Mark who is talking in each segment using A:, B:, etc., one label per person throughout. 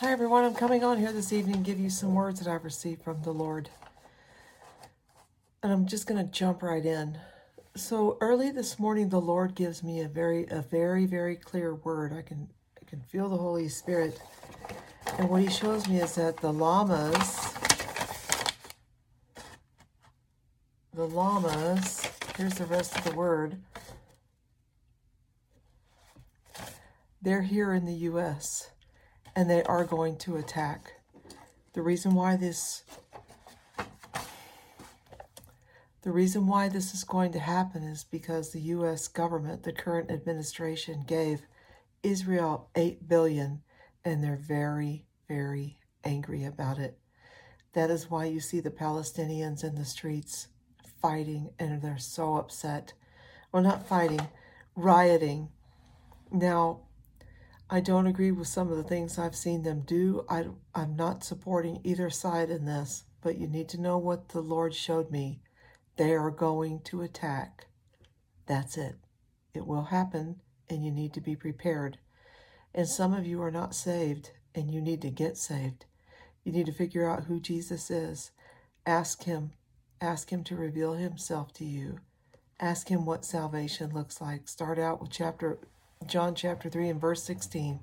A: Hi, everyone. I'm coming on here this evening to give you some words that I've received from the Lord. And I'm just going to jump right in. So early this morning, the Lord gives me a very, a very, very clear word. I can, I can feel the Holy Spirit. And what He shows me is that the Hamas, the Hamas, here's the rest of the word. They're here in the U.S and they are going to attack. The reason why this the reason why this is going to happen is because the US government, the current administration gave Israel 8 billion and they're very very angry about it. That is why you see the Palestinians in the streets fighting and they're so upset. Well, not fighting, rioting. Now, I don't agree with some of the things I've seen them do. I, I'm not supporting either side in this, but you need to know what the Lord showed me. They are going to attack. That's it. It will happen, and you need to be prepared. And some of you are not saved, and you need to get saved. You need to figure out who Jesus is. Ask Him. Ask Him to reveal Himself to you. Ask Him what salvation looks like. Start out with chapter John chapter 3 and verse 16.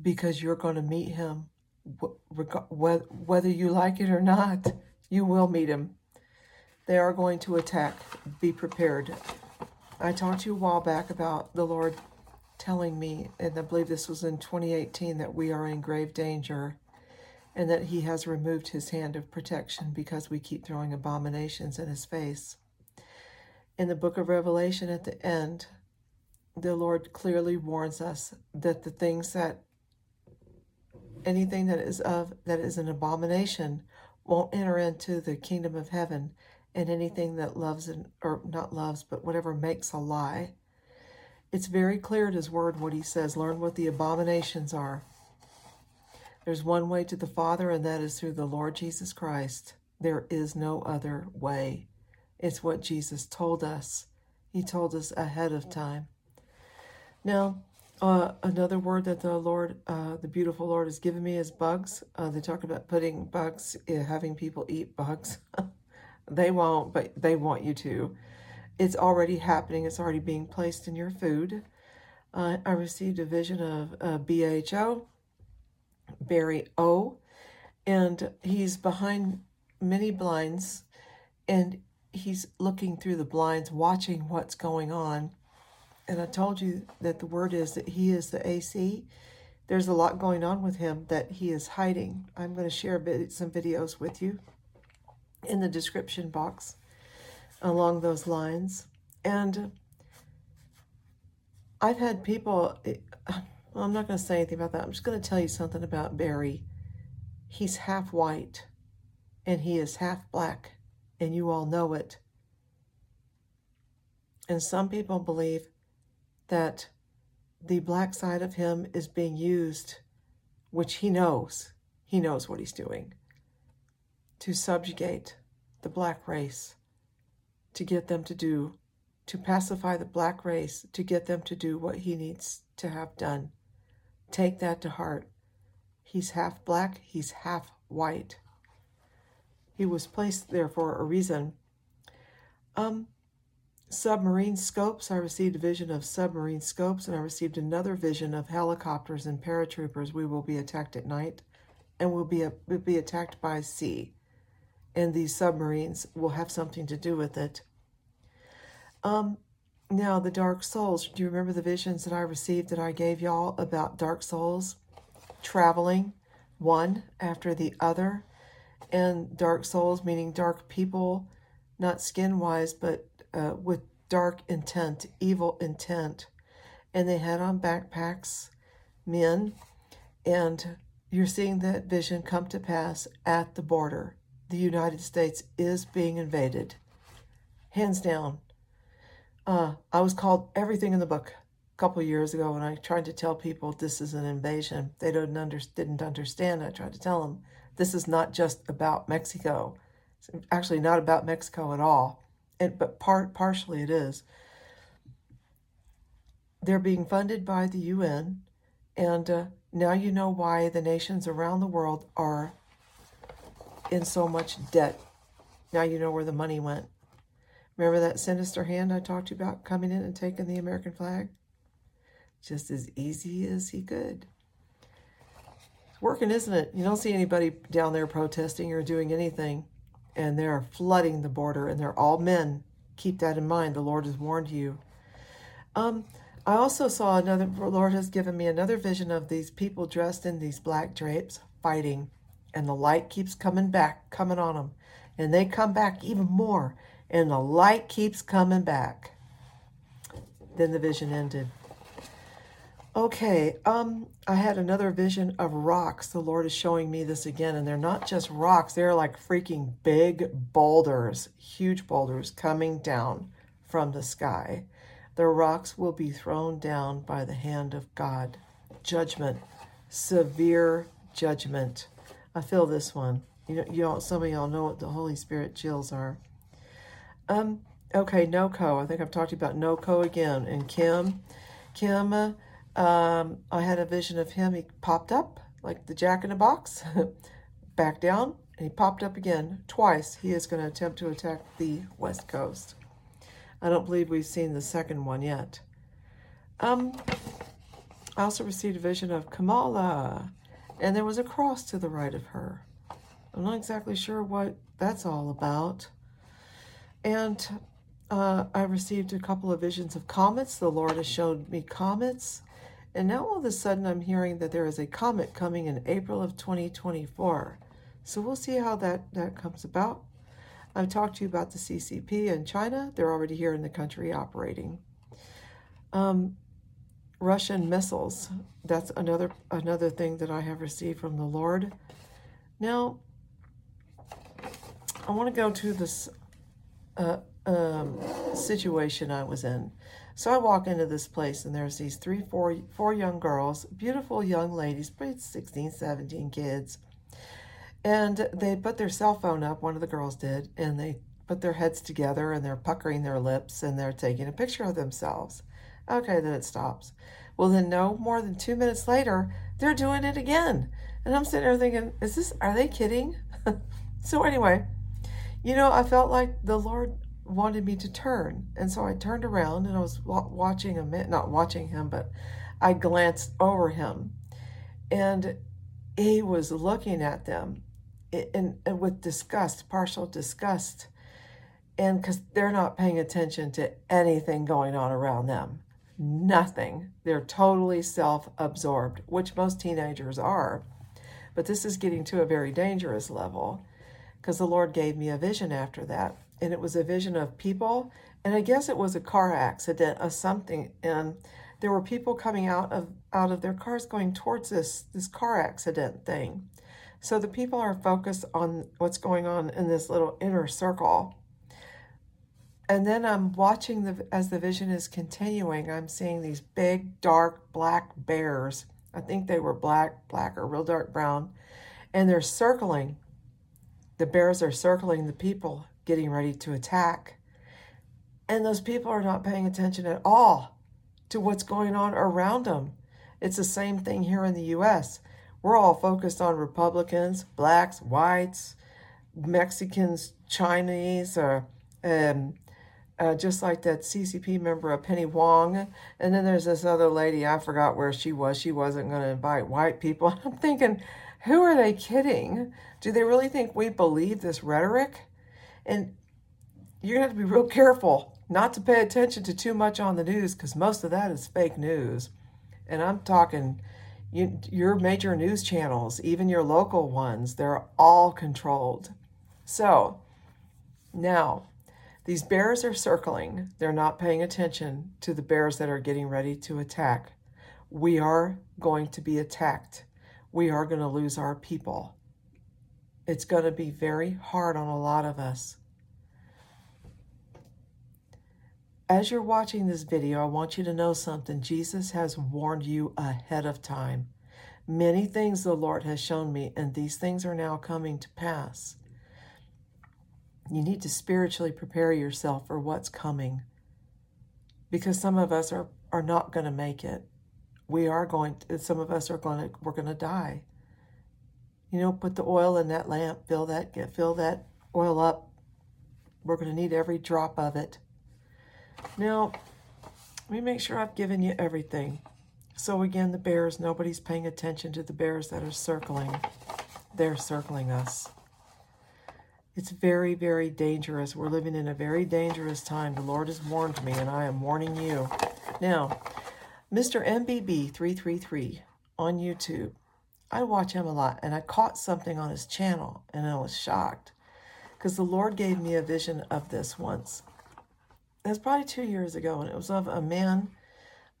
A: Because you're going to meet him, whether you like it or not, you will meet him. They are going to attack. Be prepared. I talked to you a while back about the Lord telling me, and I believe this was in 2018, that we are in grave danger and that he has removed his hand of protection because we keep throwing abominations in his face. In the book of Revelation at the end, the Lord clearly warns us that the things that anything that is of that is an abomination won't enter into the kingdom of heaven. And anything that loves and or not loves but whatever makes a lie it's very clear in his word what he says. Learn what the abominations are. There's one way to the father and that is through the lord jesus christ. There is no other way. It's what jesus told us. He told us ahead of time now, uh, another word that the Lord, uh, the beautiful Lord, has given me is bugs. Uh, they talk about putting bugs, uh, having people eat bugs. they won't, but they want you to. It's already happening. It's already being placed in your food. Uh, I received a vision of BHO, Barry O, and he's behind many blinds, and he's looking through the blinds, watching what's going on and I told you that the word is that he is the AC. There's a lot going on with him that he is hiding. I'm going to share bit, some videos with you in the description box along those lines. And I've had people, eh, well, I'm not going to say anything about that. I'm just going to tell you something about Barry. He's half white and he is half black, and you all know it. And some people believe that the black side of him is being used, which he knows, he knows what he's doing, to subjugate the black race, to get them to do, to pacify the black race, to get them to do what he needs to have done. Take that to heart. He's half black, he's half white. He was placed there for a reason. Um, submarine scopes. I received a vision of submarine scopes, and I received another vision of helicopters and paratroopers. We will be attacked at night, and we'll be, we'll be attacked by sea. And these submarines will have something to do with it. Um, now, the Dark Souls. Do you remember the visions that I received that I gave y'all about Dark Souls? Traveling one after the other. And Dark Souls, meaning dark people, not skin wise, but uh, with dark intent, evil intent. And they had on backpacks, men, and you're seeing that vision come to pass at the border. The United States is being invaded. Hands down. Uh, I was called everything in the book a couple years ago when I tried to tell people this is an invasion. They didn't, under, didn't understand. I tried to tell them this is not just about Mexico. It's actually not about Mexico at all and, but part partially it is. They're being funded by the UN, and uh, Now you know why the nations around the world are in so much debt. Now you know where the money went. Remember that sinister hand I talked to you about coming in and taking the American flag? Just as easy as he could. It's working, isn't it? You don't see anybody down there protesting or doing anything, and they're flooding the border, and they're all men. Keep that in mind. The Lord has warned you. Um, I also saw another, the Lord has given me another vision of these people dressed in these black drapes fighting, and the light keeps coming back, coming on them. And they come back even more, and the light keeps coming back. Then the vision ended. Okay, um, I had another vision of rocks. The Lord is showing me this again, and they're not just rocks, they're like freaking big boulders, huge boulders coming down from the sky. The rocks will be thrown down by the hand of God. Judgment, severe judgment. I feel this one. You know, you all, some of y'all know what the Holy Spirit chills are. Um, okay, NOCO. I think I've talked about NOCO again. And Kim, Kim, um, I had a vision of him. He popped up like the jack in a box, back down, and he popped up again twice. He is going to attempt to attack the West Coast. I don't believe we've seen the second one yet. Um, I also received a vision of Kamala, and there was a cross to the right of her. I'm not exactly sure what that's all about. And uh, I received a couple of visions of comets. The Lord has showed me comets. And now all of a sudden I'm hearing that there is a comet coming in April of 2024. So we'll see how that, that comes about. I've talked to you about the CCP in China. They're already here in the country operating. Um, Russian missiles. That's another another thing that I have received from the Lord. Now, I want to go to this uh, um, situation I was in. So I walk into this place, and there's these three, four, four young girls, beautiful young ladies, probably 16, 17 kids. And they put their cell phone up, one of the girls did, and they put their heads together and they're puckering their lips and they're taking a picture of themselves. Okay, then it stops. Well, then, no more than two minutes later, they're doing it again. And I'm sitting there thinking, is this, are they kidding? so, anyway, you know, I felt like the Lord wanted me to turn. And so I turned around and I was watching him, eh, not watching him, but I glanced over him. And he was looking at them eh, and, and with disgust, partial disgust. And because they're not paying attention to anything going on around them nothing. They're totally self absorbed, which most teenagers are. But this is getting to a very dangerous level because the Lord gave me a vision after that. And it was a vision of people, and I guess it was a car accident or something. And there were people coming out of out of their cars going towards this this car accident thing. So the people are focused on what's going on in this little inner circle and then I'm watching the as the vision is continuing, I'm seeing these big, dark, black bears. I think they were black, black or real dark brown. And they're circling. The bears are circling the people getting ready to attack. And those people are not paying attention at all to what's going on around them. It's the same thing here in the US. We're all focused on Republicans, blacks, whites, Mexicans, Chinese, or um, uh, just like that CCP member, a Penny Wong. And then there's this other lady, I forgot where she was. She wasn't going to invite white people. I'm thinking, who are they kidding? Do they really think we believe this rhetoric? And you're going to have to be real careful not to pay attention to too much on the news because most of that is fake news. And I'm talking you, your major news channels, even your local ones, they're all controlled. So now, these bears are circling. They're not paying attention to the bears that are getting ready to attack. We are going to be attacked. We are going to lose our people. It's going to be very hard on a lot of us. As you're watching this video, I want you to know something. Jesus has warned you ahead of time. Many things the Lord has shown me, and these things are now coming to pass. You need to spiritually prepare yourself for what's coming because some of us are, are not going to make it. we are going to, some of us are going to, we're going to die. You know, put the oil in that lamp, fill that, get, fill that oil up. We're going to need every drop of it. Now, let me make sure I've given you everything. So again, the bears, nobody's paying attention to the bears that are circling. They're circling us. It's very, very dangerous. We're living in a very dangerous time. The Lord has warned me, and I am warning you. Now, Mr. MBB333 on YouTube, I watch him a lot, and I caught something on his channel, and I was shocked because the Lord gave me a vision of this once. It was probably two years ago, and it was of a man,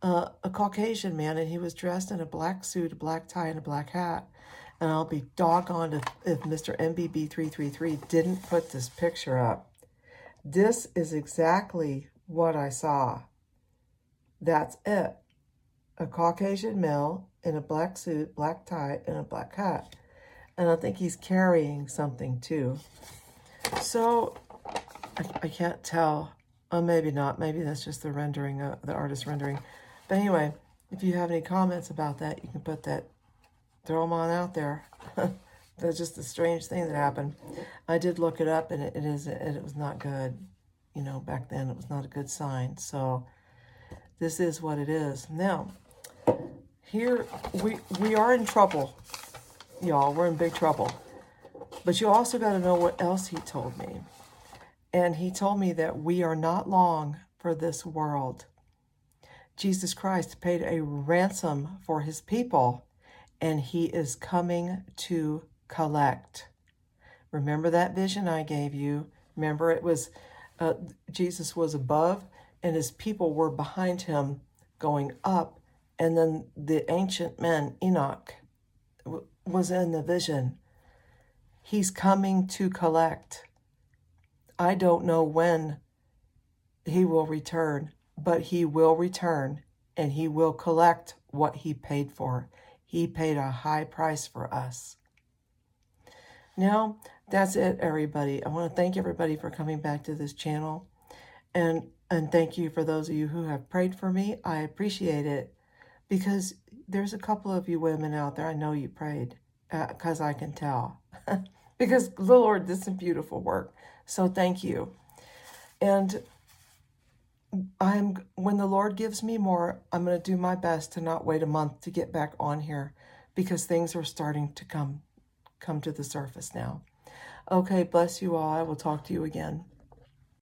A: uh, a Caucasian man, and he was dressed in a black suit, a black tie, and a black hat. And I'll be doggone if, if Mr. MBB333 didn't put this picture up. This is exactly what I saw. That's it. A Caucasian male in a black suit, black tie, and a black hat. And I think he's carrying something too. So I, I can't tell. Oh, maybe not. Maybe that's just the rendering, uh, the artist rendering. But anyway, if you have any comments about that, you can put that, throw them on out there. that's just a strange thing that happened. I did look it up, and it, it is it, it was not good. You know, back then it was not a good sign. So this is what it is. Now, here we we are in trouble, y'all. We're in big trouble. But you also got to know what else he told me. And he told me that we are not long for this world. Jesus Christ paid a ransom for his people, and he is coming to collect. Remember that vision I gave you? Remember, it was uh, Jesus was above, and his people were behind him going up. And then the ancient man, Enoch, was in the vision. He's coming to collect. I don't know when he will return, but he will return and he will collect what he paid for. He paid a high price for us. Now, that's it, everybody. I want to thank everybody for coming back to this channel. And, and thank you for those of you who have prayed for me. I appreciate it because there's a couple of you women out there. I know you prayed because uh, I can tell. because the Lord did some beautiful work. So thank you. And I'm when the Lord gives me more, I'm going to do my best to not wait a month to get back on here because things are starting to come come to the surface now. Okay, bless you all. I will talk to you again.